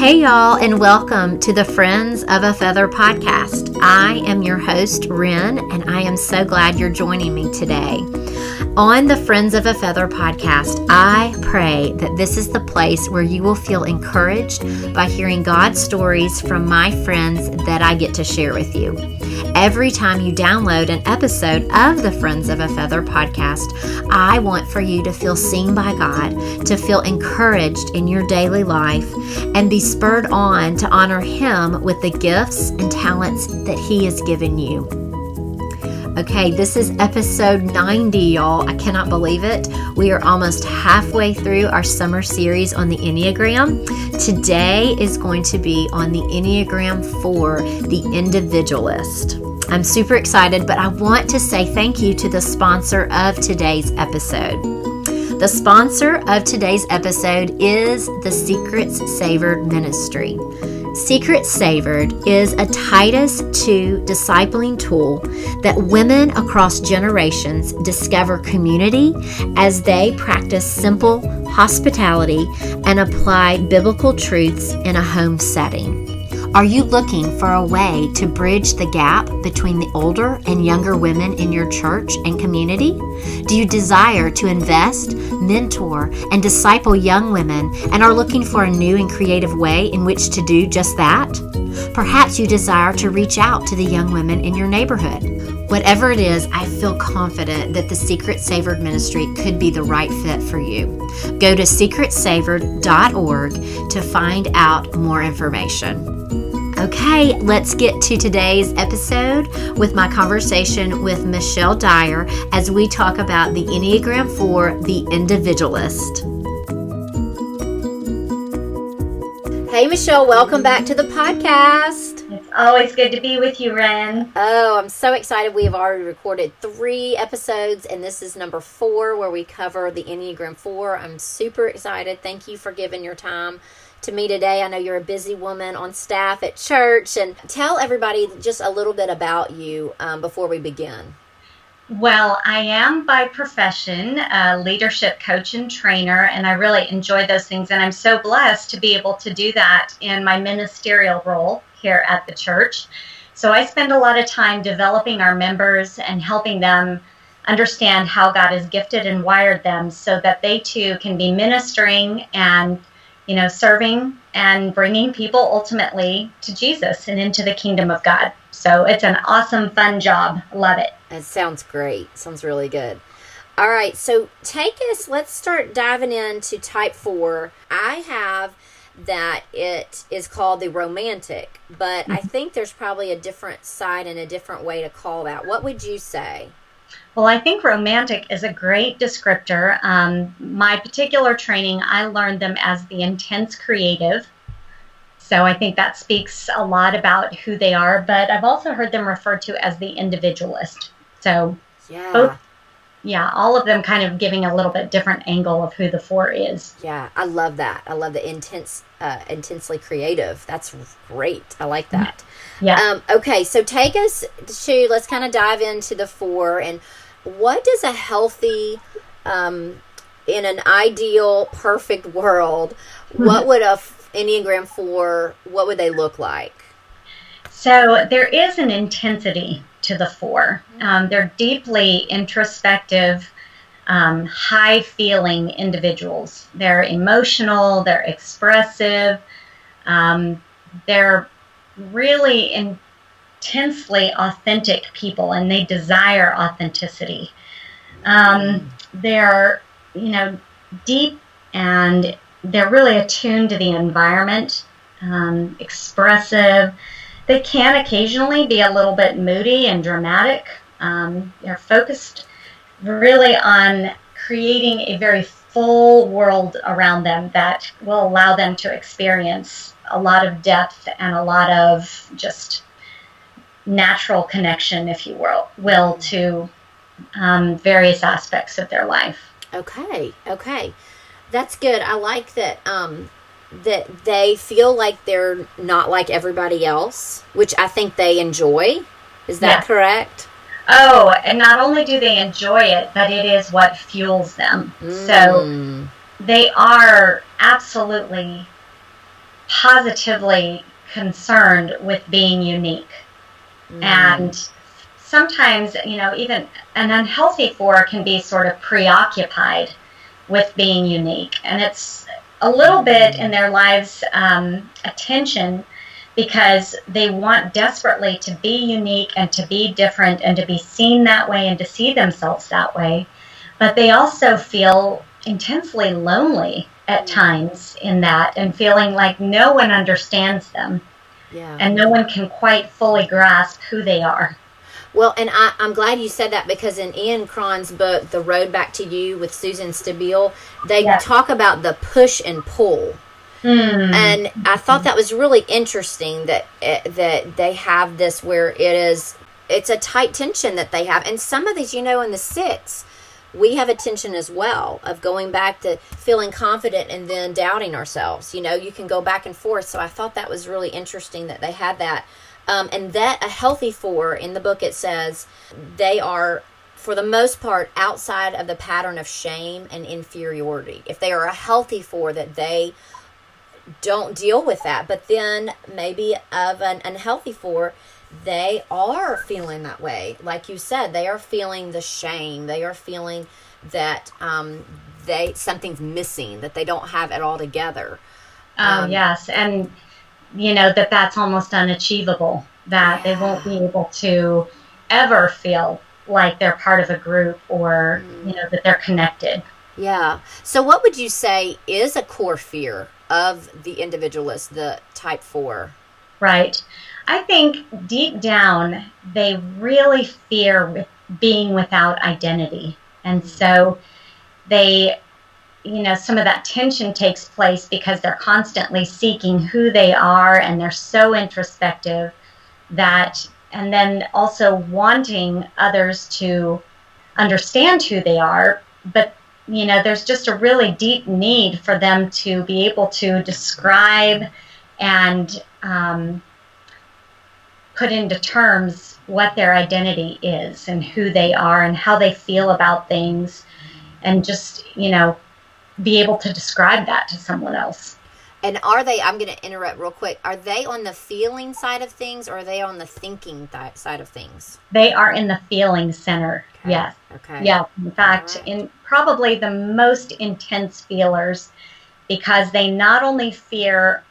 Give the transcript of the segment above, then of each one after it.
Hey, y'all, and welcome to the Friends of a Feather podcast. I am your host, Ren, and I am so glad you're joining me today. On the Friends of a Feather podcast, I pray that this is the place where you will feel encouraged by hearing God's stories from my friends that I get to share with you. Every time you download an episode of the Friends of a Feather podcast, I want for you to feel seen by God, to feel encouraged in your daily life, and be spurred on to honor Him with the gifts and talents that He has given you. Okay, this is episode 90, y'all. I cannot believe it. We are almost halfway through our summer series on the Enneagram. Today is going to be on the Enneagram for the individualist. I'm super excited, but I want to say thank you to the sponsor of today's episode. The sponsor of today's episode is the Secrets Savored Ministry. Secret Savored is a Titus 2 discipling tool that women across generations discover community as they practice simple hospitality and apply biblical truths in a home setting. Are you looking for a way to bridge the gap between the older and younger women in your church and community? Do you desire to invest, mentor, and disciple young women and are looking for a new and creative way in which to do just that? Perhaps you desire to reach out to the young women in your neighborhood. Whatever it is, I feel confident that the Secret Savored Ministry could be the right fit for you. Go to secretsavored.org to find out more information. Okay, let's get to today's episode with my conversation with Michelle Dyer as we talk about the Enneagram 4, the individualist. Hey, Michelle, welcome back to the podcast. It's always good to be with you, Ren. Oh, I'm so excited. We have already recorded three episodes, and this is number four where we cover the Enneagram 4. I'm super excited. Thank you for giving your time to me today. I know you're a busy woman on staff at church, and tell everybody just a little bit about you um, before we begin. Well, I am by profession a leadership coach and trainer, and I really enjoy those things. And I'm so blessed to be able to do that in my ministerial role here at the church. So I spend a lot of time developing our members and helping them understand how God has gifted and wired them so that they too can be ministering and you know, serving and bringing people ultimately to Jesus and into the kingdom of God. So it's an awesome, fun job. Love it. It sounds great. Sounds really good. All right, so take us, let's start diving into type four. I have that it is called the romantic, but I mm-hmm. think there's probably a different side and a different way to call that. What would you say? Well, I think romantic is a great descriptor. Um, my particular training, I learned them as the intense creative. So I think that speaks a lot about who they are, but I've also heard them referred to as the individualist. So yeah. both yeah, all of them kind of giving a little bit different angle of who the four is. Yeah, I love that. I love the intense, uh, intensely creative. That's great. I like that. Yeah. Um, okay, so take us to let's kind of dive into the four and what does a healthy, um, in an ideal, perfect world, what would a Enneagram four? What would they look like? So there is an intensity to the four. Um, they're deeply introspective, um, high feeling individuals. They're emotional, they're expressive, um, they're really intensely authentic people, and they desire authenticity. Um, they're, you know, deep and they're really attuned to the environment, um, expressive they can occasionally be a little bit moody and dramatic. Um, they're focused really on creating a very full world around them that will allow them to experience a lot of depth and a lot of just natural connection, if you will, will to um, various aspects of their life. Okay, okay, that's good. I like that. Um, that they feel like they're not like everybody else, which I think they enjoy. Is that correct? Oh, and not only do they enjoy it, but it is what fuels them. Mm. So they are absolutely positively concerned with being unique. Mm. And sometimes, you know, even an unhealthy four can be sort of preoccupied with being unique. And it's a little bit in their lives um, attention because they want desperately to be unique and to be different and to be seen that way and to see themselves that way. But they also feel intensely lonely at times in that and feeling like no one understands them. Yeah. And no one can quite fully grasp who they are. Well, and I, am glad you said that because in Ian Cron's book, The Road Back to You with Susan Stabile, they yes. talk about the push and pull. Mm. And I thought that was really interesting that eh, that they have this where it is it's a tight tension that they have. And some of these, you know, in the six, we have a tension as well of going back to feeling confident and then doubting ourselves. You know, you can go back and forth. So I thought that was really interesting that they had that. Um, and that a healthy four in the book it says they are for the most part outside of the pattern of shame and inferiority. If they are a healthy four, that they don't deal with that. But then maybe of an unhealthy four, they are feeling that way. Like you said, they are feeling the shame. They are feeling that um, they something's missing, that they don't have it all together. Oh um, yes, and you know that that's almost unachievable. That yeah. they won't be able to ever feel like they're part of a group or mm. you know that they're connected. Yeah. So, what would you say is a core fear of the individualist, the type four? Right. I think deep down, they really fear being without identity. And mm-hmm. so they, you know, some of that tension takes place because they're constantly seeking who they are and they're so introspective that, and then also wanting others to understand who they are. But, you know, there's just a really deep need for them to be able to describe and, um, put into terms what their identity is and who they are and how they feel about things and just, you know, be able to describe that to someone else. And are they, I'm going to interrupt real quick, are they on the feeling side of things or are they on the thinking th- side of things? They are in the feeling center, okay. yes. Okay. Yeah, in fact, right. in probably the most intense feelers because they not only fear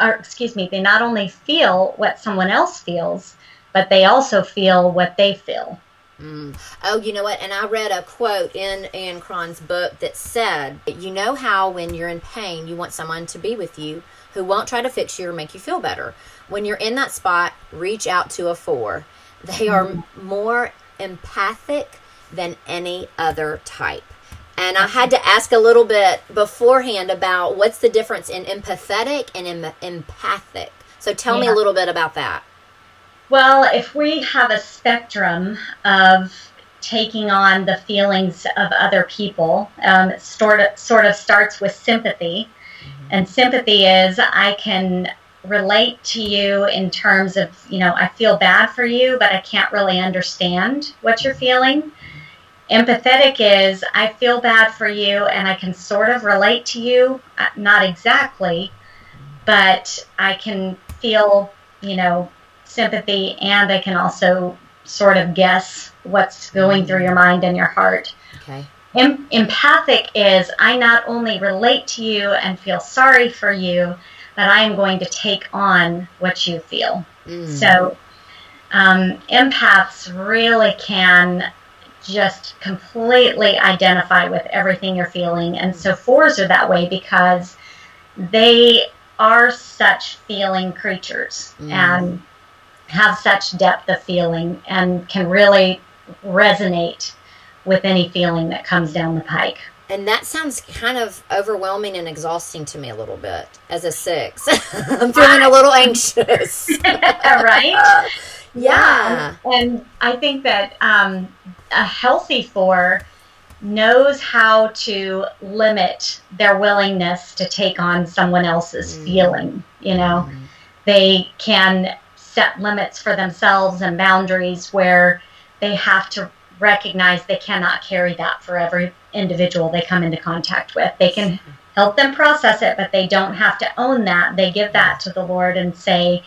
or excuse me, they not only feel what someone else feels, but they also feel what they feel. Mm. Oh, you know what? And I read a quote in Ian Cron's book that said, You know how when you're in pain, you want someone to be with you who won't try to fix you or make you feel better. When you're in that spot, reach out to a four. They are mm. more empathic than any other type. And I had to ask a little bit beforehand about what's the difference in empathetic and em- empathic. So tell yeah. me a little bit about that. Well, if we have a spectrum of taking on the feelings of other people, um, it sort of, sort of starts with sympathy. Mm-hmm. And sympathy is I can relate to you in terms of, you know, I feel bad for you, but I can't really understand what you're feeling. Empathetic is I feel bad for you and I can sort of relate to you, uh, not exactly, but I can feel, you know, sympathy and I can also sort of guess what's going through your mind and your heart. Okay. Em- empathic is I not only relate to you and feel sorry for you, but I am going to take on what you feel. Mm. So, um, empaths really can just completely identify with everything you're feeling. And so fours are that way because they are such feeling creatures mm. and have such depth of feeling and can really resonate with any feeling that comes down the pike. And that sounds kind of overwhelming and exhausting to me a little bit as a six. I'm feeling a little anxious. right? Yeah. And I think that um, a healthy four knows how to limit their willingness to take on someone else's mm. feeling. You know, mm. they can set limits for themselves and boundaries where they have to recognize they cannot carry that for every individual they come into contact with. They can help them process it, but they don't have to own that. They give that to the Lord and say,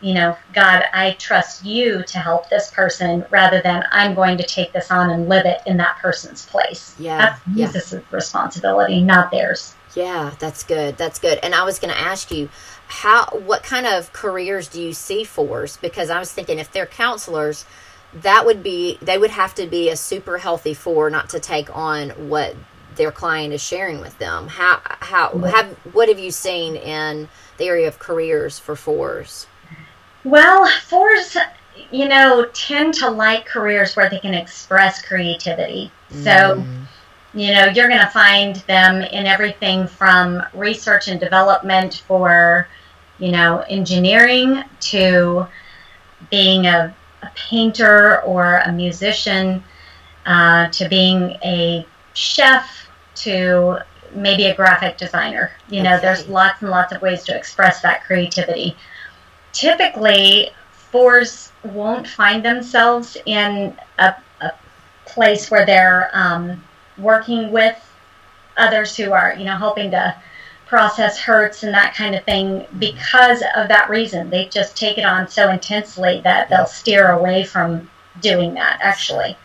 you know, God, I trust you to help this person rather than I'm going to take this on and live it in that person's place. Yeah. That's yeah. Jesus' responsibility, not theirs. Yeah, that's good. That's good. And I was going to ask you, how, what kind of careers do you see fours? Because I was thinking if they're counselors, that would be, they would have to be a super healthy four not to take on what their client is sharing with them. How, how, have, what have you seen in the area of careers for fours? Well, fours, you know, tend to like careers where they can express creativity. So, Mm. you know, you're going to find them in everything from research and development for, you know, engineering to being a, a painter or a musician uh, to being a chef to maybe a graphic designer. You know, Okay. there's lots and lots of ways to express that creativity. Typically, fours won't find themselves in a, a place where they're um, working with others who are, you know, helping to process hurts and that kind of thing because of that reason. They just take it on so intensely that they'll steer away from doing that, actually.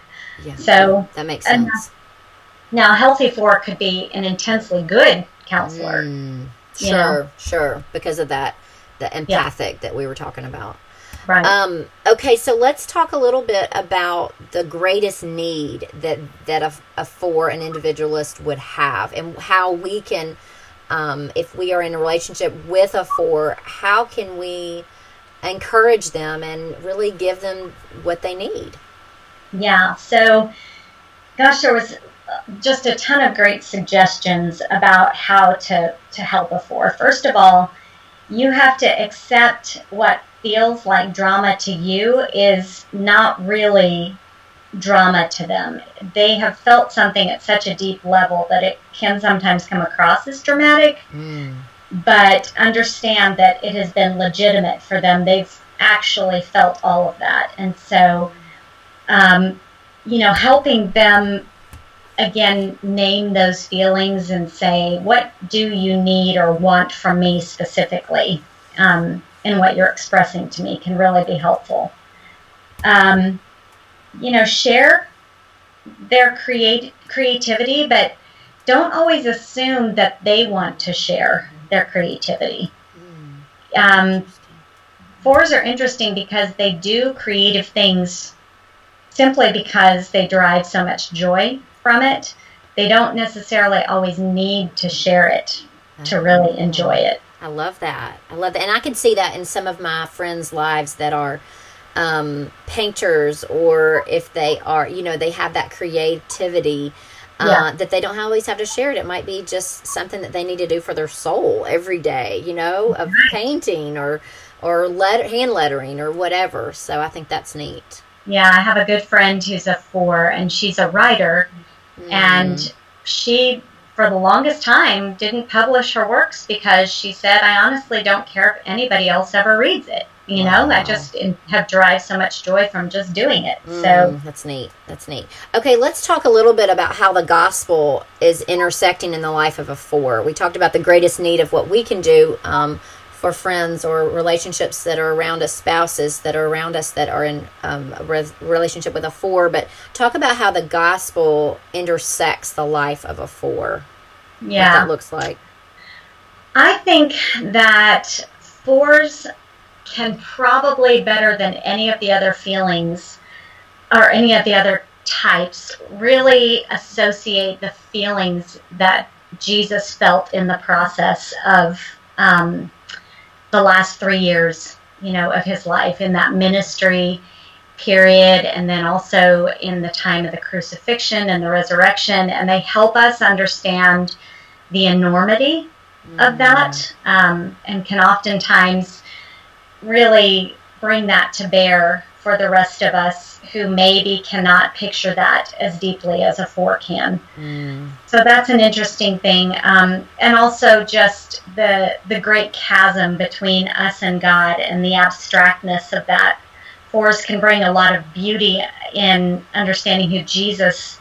Yeah. So, that makes sense. now a healthy four could be an intensely good counselor. Mm, sure, sure. Because of that, the empathic that we were talking about. Right. Um, okay, so let's talk a little bit about the greatest need that that a, a for an individualist would have, and how we can, um, if we are in a relationship with a four, how can we encourage them and really give them what they need? Yeah. So, gosh, there was uh, just a ton of great suggestions about how to to help a four. First of all, you have to accept what feels like drama to you is not really drama to them. They have felt something at such a deep level that it can sometimes come across as dramatic, Mm, but understand that it has been legitimate for them. They've actually felt all of that. And so, um, you know, helping them again name those feelings and say, what do you need or want from me specifically? Um, and what you're expressing to me can really be helpful. Um, you know, share their create creativity, but don't always assume that they want to share their creativity. Um, fours are interesting because they do creative things simply because they derive so much joy from it. They don't necessarily always need to share it to really enjoy it. I love that. I love that. And I can see that in some of my friends' lives that are um, painters or if they are, you know, they have that creativity uh, Yeah. that they don't always have to share it. It might be just something that they need to do for their soul every day, you know, of painting or or let, hand lettering or whatever. So I think that's neat. Yeah, I have a good friend who's a four, and she's a writer, Mm. and she, for the longest time, didn't publish her works because she said, I honestly don't care if anybody else ever reads it. You know, I just have derived so much joy from just doing it. So, Mm, that's neat. That's neat. Okay, let's talk a little bit about how the gospel is intersecting in the life of a four. We talked about the greatest need of what we can do um, for friends or relationships that are around us, spouses that are around us that are in um, a re- relationship with a four. But talk about how the gospel intersects the life of a four. What yeah. that looks like. I think that fours can probably better than any of the other feelings or any of the other types really associate the feelings that Jesus felt in the process of um, the last three years, you know, of his life in that ministry period, and then also in the time of the crucifixion and the resurrection, and they help us understand the enormity of that um, and can oftentimes really bring that to bear for the rest of us who maybe cannot picture that as deeply as a four can. Mm, So that's an interesting thing, um, and also just the the great chasm between us and God and the abstractness of that. Fours can bring a lot of beauty in understanding who Jesus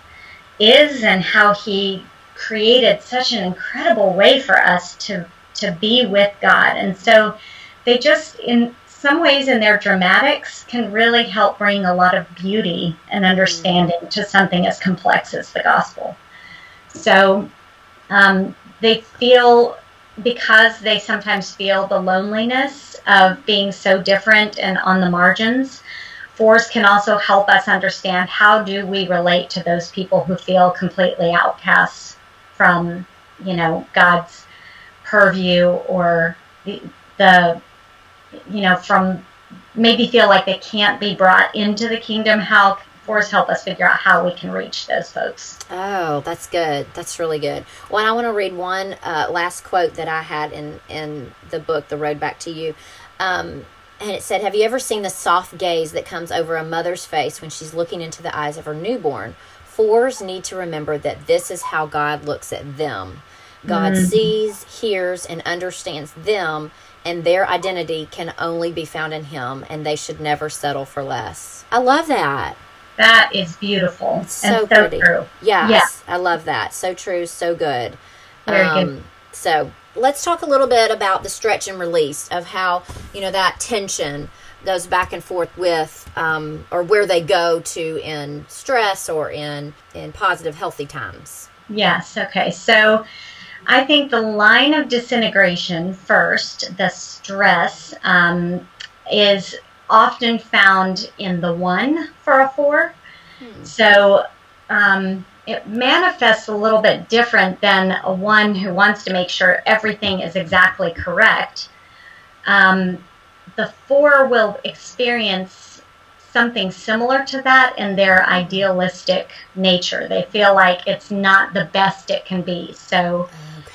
is and how he created such an incredible way for us to to be with God. And so they just in some ways in their dramatics can really help bring a lot of beauty and understanding to something as complex as the gospel. So um, they feel because they sometimes feel the loneliness of being so different and on the margins fours can also help us understand how do we relate to those people who feel completely outcasts from you know god's purview or the, the you know from maybe feel like they can't be brought into the kingdom how fours help us figure out how we can reach those folks oh that's good that's really good well i want to read one uh, last quote that i had in in the book the road back to you um, and it said, Have you ever seen the soft gaze that comes over a mother's face when she's looking into the eyes of her newborn? Fours need to remember that this is how God looks at them. God mm. sees, hears, and understands them, and their identity can only be found in Him, and they should never settle for less. I love that. That is beautiful. It's so, so pretty. True. Yes, yeah. I love that. So true, so good. Very um, good. So let's talk a little bit about the stretch and release of how you know that tension goes back and forth with um, or where they go to in stress or in in positive healthy times yes okay so i think the line of disintegration first the stress um, is often found in the one for a four hmm. so um, it manifests a little bit different than a one who wants to make sure everything is exactly correct. Um, the four will experience something similar to that in their idealistic nature. They feel like it's not the best it can be. So okay.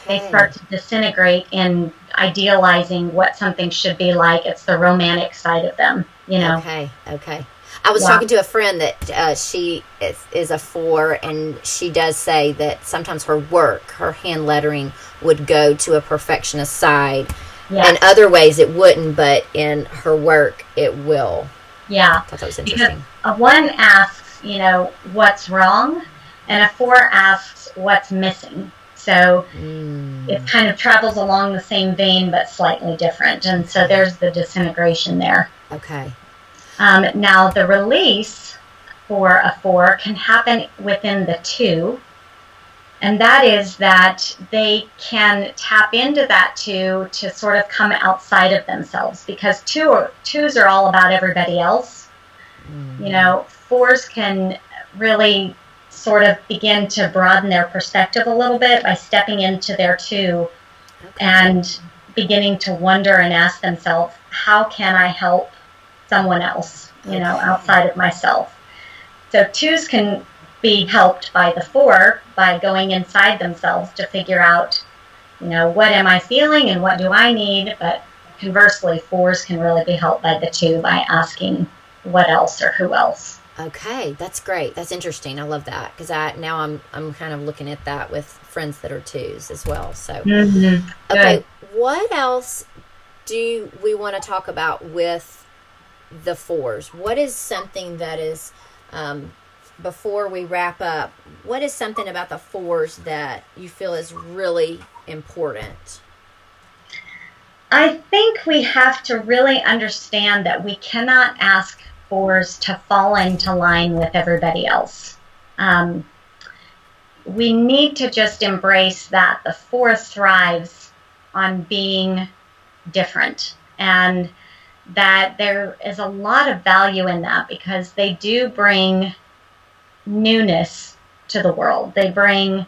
They start to disintegrate in idealizing what something should be like. It's the romantic side of them, you know. Okay, okay. I was talking to a friend that uh, she is, is, a four, and she does say that sometimes her work, her hand lettering, would go to a perfectionist side. Yes. In other ways, it wouldn't, but in her work, it will. Yeah. I thought that was interesting. Because a one asks, you know, what's wrong, and a four asks what's missing. So mm. it kind of travels along the same vein, but slightly different. And so there's the disintegration there. Okay. Um, now, the release for a four can happen within the two, and that is that they can tap into that two to sort of come outside of themselves because two are, twos are all about everybody else. Mm-hmm. You know, fours can really sort of begin to broaden their perspective a little bit by stepping into their two and beginning to wonder and ask themselves, how can I help someone else, you know, outside of myself. So twos can be helped by the four by going inside themselves to figure out, you know, what am I feeling and what do I need? But conversely, fours can really be helped by the two by asking what else or who else. Okay, that's great. That's interesting. I love that because I now I'm I'm kind of looking at that with friends that are twos as well. So mm-hmm. okay, what else do we want to talk about with the fours. What is something that is, um, before we wrap up, what is something about the fours that you feel is really important? I think we have to really understand that we cannot ask fours to fall into line with everybody else. Um, we need to just embrace that the four thrives on being different and that there is a lot of value in that because they do bring newness to the world. They bring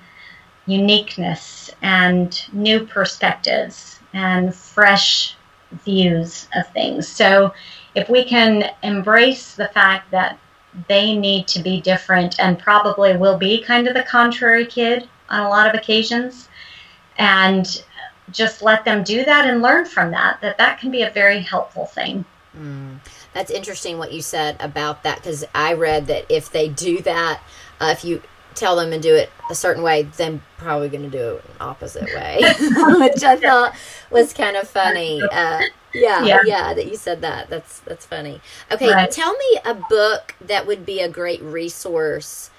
uniqueness and new perspectives and fresh views of things. So if we can embrace the fact that they need to be different and probably will be kind of the contrary kid on a lot of occasions and just let them do that and learn from that that that can be a very helpful thing. Mm. that's interesting what you said about that because i read that if they do that uh, if you tell them and do it a certain way then probably going to do it an opposite way which i thought was kind of funny. Uh, yeah, yeah, yeah, that you said that. That's that's funny. Okay, right. tell me a book that would be a great resource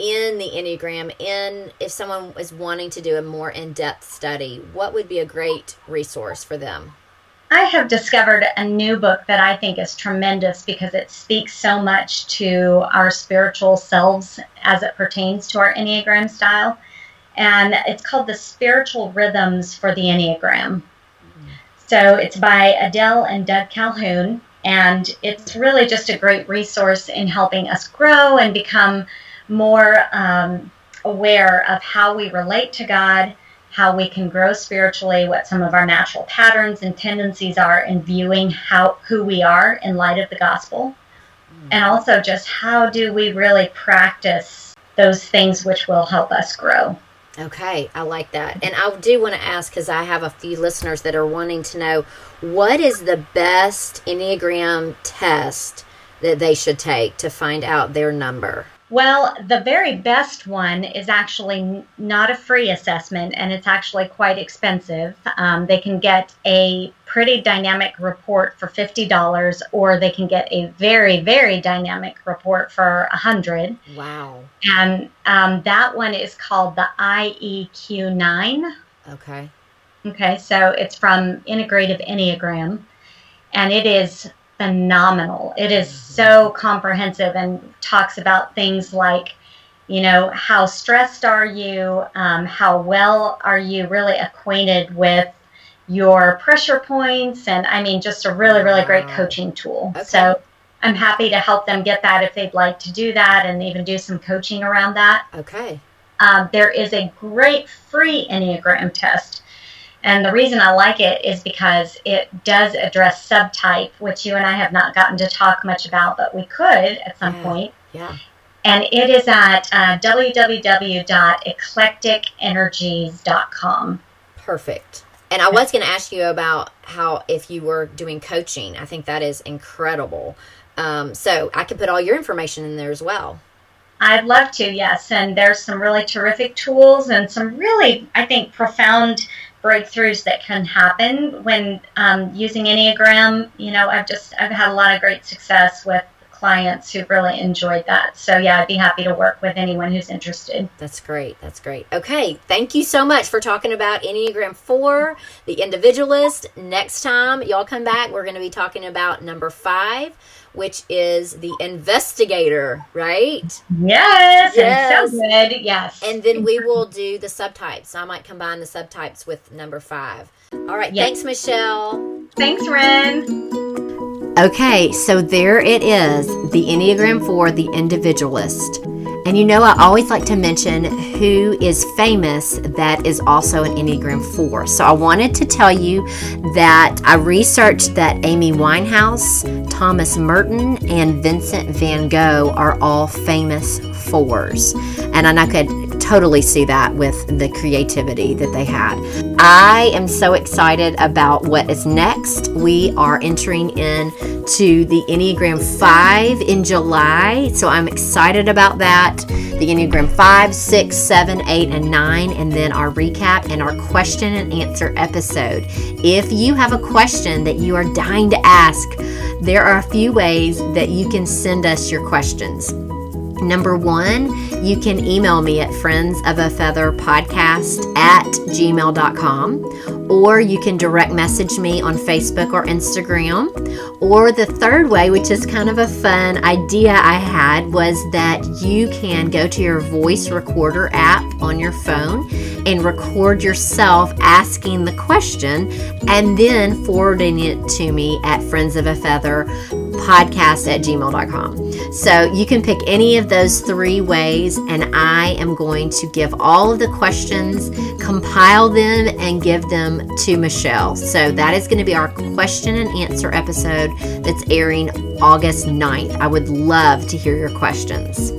in the Enneagram, in if someone is wanting to do a more in depth study, what would be a great resource for them? I have discovered a new book that I think is tremendous because it speaks so much to our spiritual selves as it pertains to our Enneagram style. And it's called The Spiritual Rhythms for the Enneagram. So it's by Adele and Doug Calhoun. And it's really just a great resource in helping us grow and become more um, aware of how we relate to God how we can grow spiritually, what some of our natural patterns and tendencies are in viewing how who we are in light of the gospel. Mm. And also just how do we really practice those things which will help us grow. Okay, I like that. And I do want to ask because I have a few listeners that are wanting to know what is the best Enneagram test that they should take to find out their number? Well, the very best one is actually not a free assessment and it's actually quite expensive. Um, they can get a pretty dynamic report for $50 or they can get a very, very dynamic report for 100 Wow. And um, that one is called the IEQ 9. Okay. Okay, so it's from Integrative Enneagram and it is phenomenal. It is so comprehensive and talks about things like, you know, how stressed are you? Um, how well are you really acquainted with your pressure points? And I mean, just a really, really great coaching tool. Okay. So I'm happy to help them get that if they'd like to do that and even do some coaching around that. Okay. Um, there is a great free Enneagram test and the reason I like it is because it does address subtype, which you and I have not gotten to talk much about, but we could at some yeah. point. Yeah. And it is at uh, www.eclecticenergies.com. Perfect. And I was going to ask you about how if you were doing coaching, I think that is incredible. Um, so I could put all your information in there as well. I'd love to, yes. And there's some really terrific tools and some really, I think, profound breakthroughs that can happen when um, using Enneagram. You know, I've just I've had a lot of great success with clients who really enjoyed that. So yeah, I'd be happy to work with anyone who's interested. That's great. That's great. Okay, thank you so much for talking about Enneagram 4, the individualist. Next time y'all come back, we're going to be talking about number 5 which is the investigator, right? Yes, yes. so good. Yes. And then we will do the subtypes. I might combine the subtypes with number five. All right. Yes. Thanks, Michelle. Thanks, Ren. Okay, so there it is the Enneagram 4, the individualist. And you know, I always like to mention who is famous that is also an Enneagram 4. So I wanted to tell you that I researched that Amy Winehouse, Thomas Merton, and Vincent van Gogh are all famous fours. And I could totally see that with the creativity that they had. I am so excited about what is next. We are entering in to the Enneagram 5 in July, so I'm excited about that. The Enneagram 5, 6, 7, 8, and 9, and then our recap and our question and answer episode. If you have a question that you are dying to ask, there are a few ways that you can send us your questions. Number one, you can email me at friends of a feather podcast at gmail.com, or you can direct message me on Facebook or Instagram. Or the third way, which is kind of a fun idea I had, was that you can go to your voice recorder app on your phone and record yourself asking the question and then forwarding it to me at friends of a feather podcast at gmail.com. So you can pick any of those three ways, and I am going to give all of the questions, compile them, and give them to Michelle. So that is going to be our question and answer episode that's airing August 9th. I would love to hear your questions.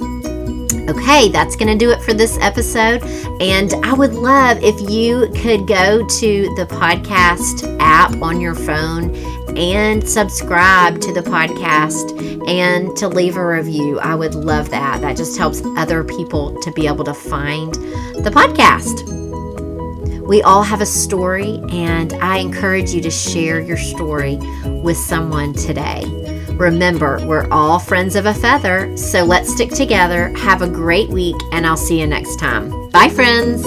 Okay, that's going to do it for this episode. And I would love if you could go to the podcast app on your phone and subscribe to the podcast and to leave a review. I would love that. That just helps other people to be able to find the podcast. We all have a story, and I encourage you to share your story with someone today. Remember, we're all friends of a feather, so let's stick together. Have a great week, and I'll see you next time. Bye, friends.